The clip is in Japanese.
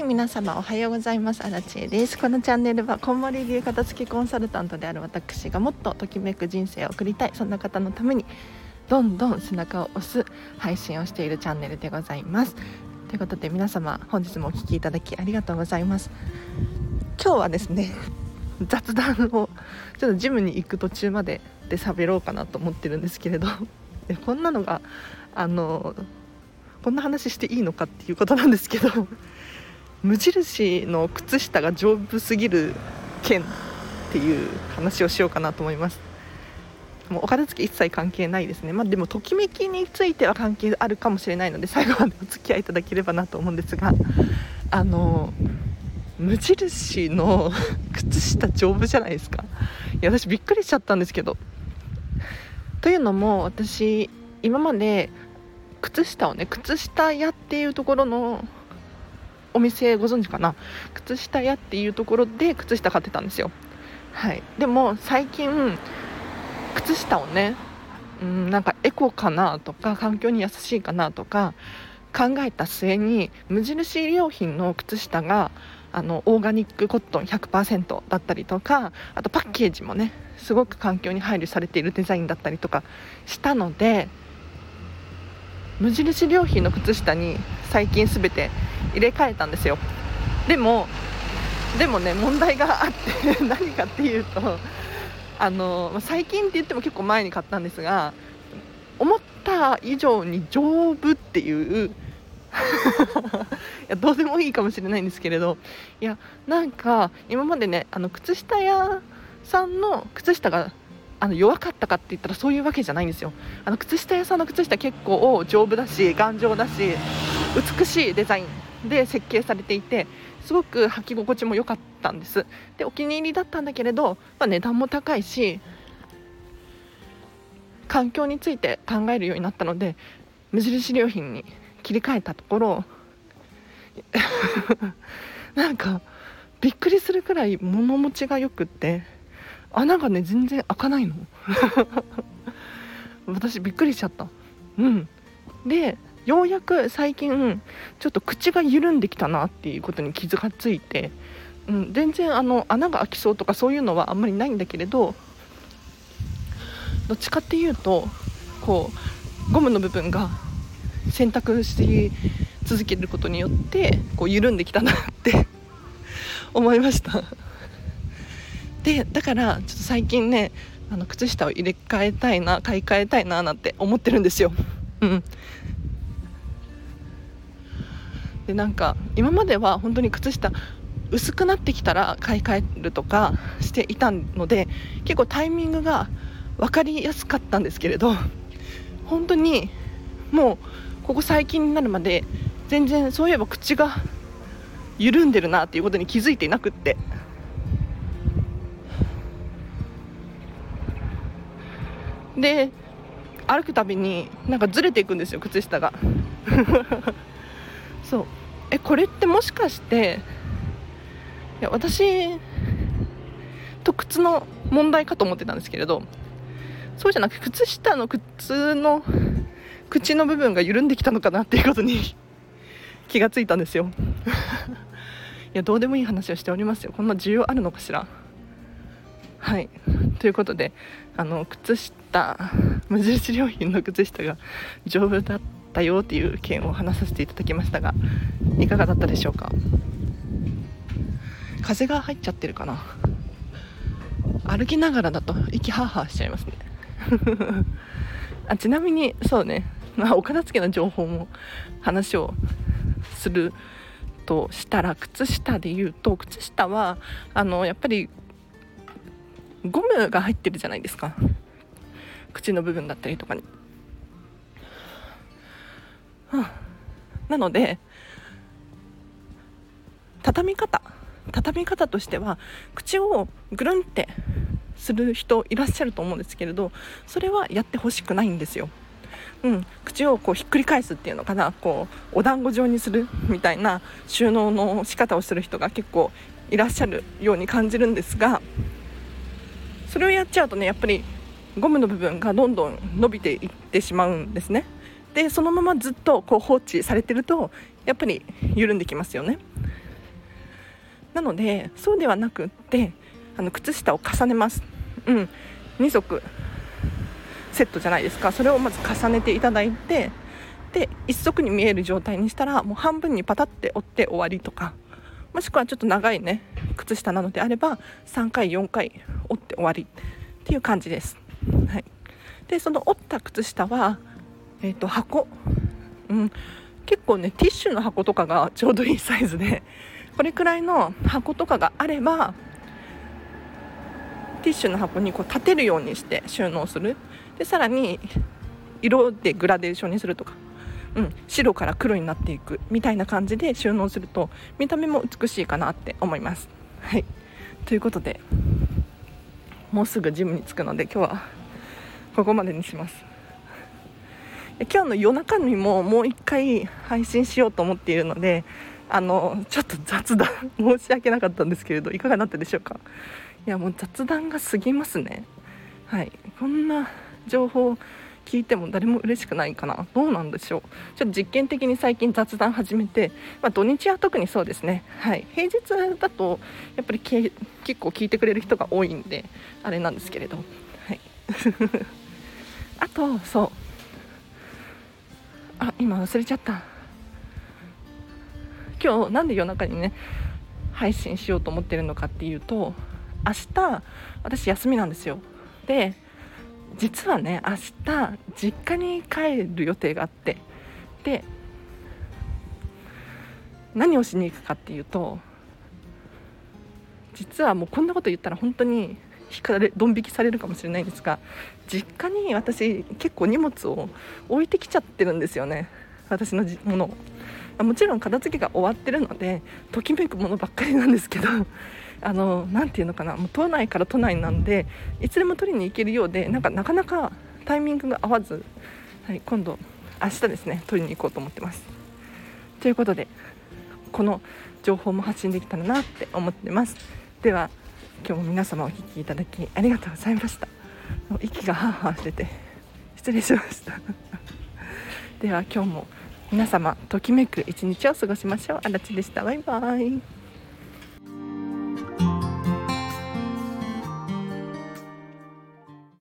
い皆様おはようございます。アラチェです。このチャンネルはこんまり流片付けコンサルタントである私がもっとときめく人生を送りたいそんな方のためにどんどん背中を押す配信をしているチャンネルでございます。ということで皆様本日もお聴きいただきありがとうございます。今日はですね雑談をちょっとジムに行く途中までで喋ろうかなと思ってるんですけれど。こんなのがあのこんな話していいのかっていうことなんですけど。無印の靴下が丈夫すぎる件っていう話をしようかなと思います。もうお片付け一切関係ないですね。まあでもときめきについては関係あるかもしれないので最後までお付き合いいただければなと思うんですが。あの無印の靴下丈夫じゃないですか。いや私びっくりしちゃったんですけど。というのも私今まで靴下をね靴下屋っていうところのお店ご存知かな？靴下屋っていうところで靴下買ってたんですよ。はい。でも最近靴下をねうんなんかエコかなとか環境に優しいかなとか考えた末に無印良品の靴下があのオーガニックコットン100%だったりとかあとパッケージもねすごく環境に配慮されているデザインだったりとかしたので無印良品の靴下に最近全て入れ替えたんですよ。でもでもね問題があって 何かっていうとあの最近って言っても結構前に買ったんですが思った以上に丈夫っていう いやどうでもいいかもしれないんですけれどいやなんか今までねあの靴下屋さんの靴下があの弱かったかって言ったらそういうわけじゃないんですよ。あの靴下屋さんの靴下結構丈夫だし頑丈だし美しいデザインで設計されていてすごく履き心地も良かったんです。でお気に入りだったんだけれど、まあ、値段も高いし環境について考えるようになったので無印良品に切り替えたところ なんかびっくりするくらい物持ちがよくって穴がね全然開かないの。私びっくりしちゃった。うん。でようやく最近ちょっと口が緩んできたなっていうことに気がついて、うん、全然あの穴が開きそうとかそういうのはあんまりないんだけれどどっちかっていうとこうゴムの部分が洗濯し続けることによってこう緩んできたなって 思いましたでだからちょっと最近ねあの靴下を入れ替えたいな買い替えたいななんて思ってるんですよ。うん、でなんか今までは本当に靴下薄くなってきたら買い替えるとかしていたので結構タイミングが分かりやすかったんですけれど本当にもうここ最近になるまで全然そういえば口が緩んでるなっていうことに気づいていなくって。で歩くたびになんかずれていくんですよ靴下が。そう。えこれってもしかしていや私と靴の問題かと思ってたんですけれどそうじゃなく靴下の靴の口の部分が緩んできたのかなっていうことに 気がついたんですよ。いやどうでもいい話をしておりますよ。こんな需要あるのかしら。はい。ということであの靴下無印良品の靴下が丈夫だったよっていう件を話させていただきましたがいかがだったでしょうか？風が入っちゃってるかな？歩きながらだと息ハーハーしちゃいますね。あちなみにそうね、まあ、お片付けの情報も話をするとしたら靴下で言うと靴下はあのやっぱりゴムが入ってるじゃないですか。口の部分だったりとかに、なので畳み方畳み方としては口をぐるんってする人いらっしゃると思うんですけれどそれはやってほしくないんですよ。うん、口をこうひっくり返すっていうのかな。こうお団子状にするみたいな収納の仕方をする人が結構いらっしゃるように感じるんですがそれをやっちゃうとねやっぱりゴムの部分がどんどん伸びていってしまうんですね。でそのままずっとこう放置されてるとやっぱり緩んできますよね。なのでそうではなくってあの靴下を重ねます。うん。2足セットじゃないですか。それをまず重ねていただいてで1足に見える状態にしたらもう半分にパタって折って終わりとかもしくはちょっと長いね靴下なのであれば3回4回折って終わりっていう感じです、はい、でその折った靴下は、えーと、箱、うん、結構ねティッシュの箱とかがちょうどいいサイズでこれくらいの箱とかがあればティッシュの箱にこう立てるようにして収納する。でさらに色でグラデーションにするとか。うん、白から黒になっていくみたいな感じで収納すると見た目も美しいかなって思います。はい。ということでもうすぐジムに着くので今日はここまでにします。今日の夜中にももう1回配信しようと思っているのであのちょっと雑談申し訳なかったんですけれどいかがだったでしょうか？いやもう雑談が過ぎますね。はい。こんな情報聞いても誰も嬉しくないかな。どうなんでしょう？ちょっと実験的に最近雑談始めて、まあ、土日は特にそうですね。はい。平日だとやっぱり結構聞いてくれる人が多いんであれなんですけれど。はい。あとそう。あ今忘れちゃった。今日なんで夜中にね配信しようと思ってるのかっていうと明日私休みなんですよ。で実はね明日実家に帰る予定があって。で何をしに行くかっていうと実はもうこんなこと言ったら本当に引かれドン引きされるかもしれないんですが実家に私結構荷物を置いてきちゃってるんですよね。私のものを。もちろん片付けが終わってるのでときめくものばっかりなんですけど あのなていうのかな。もう都内から都内なんでいつでも取りに行けるようでなんかなかなかタイミングが合わず、はい、今度明日ですね取りに行こうと思ってます。ということでこの情報も発信できたらなって思ってます。では今日も皆様お聴きいただきありがとうございました。息がハーハーしてて失礼しました。では今日も皆様ときめく一日を過ごしましょう。あらちでした。バイバイ。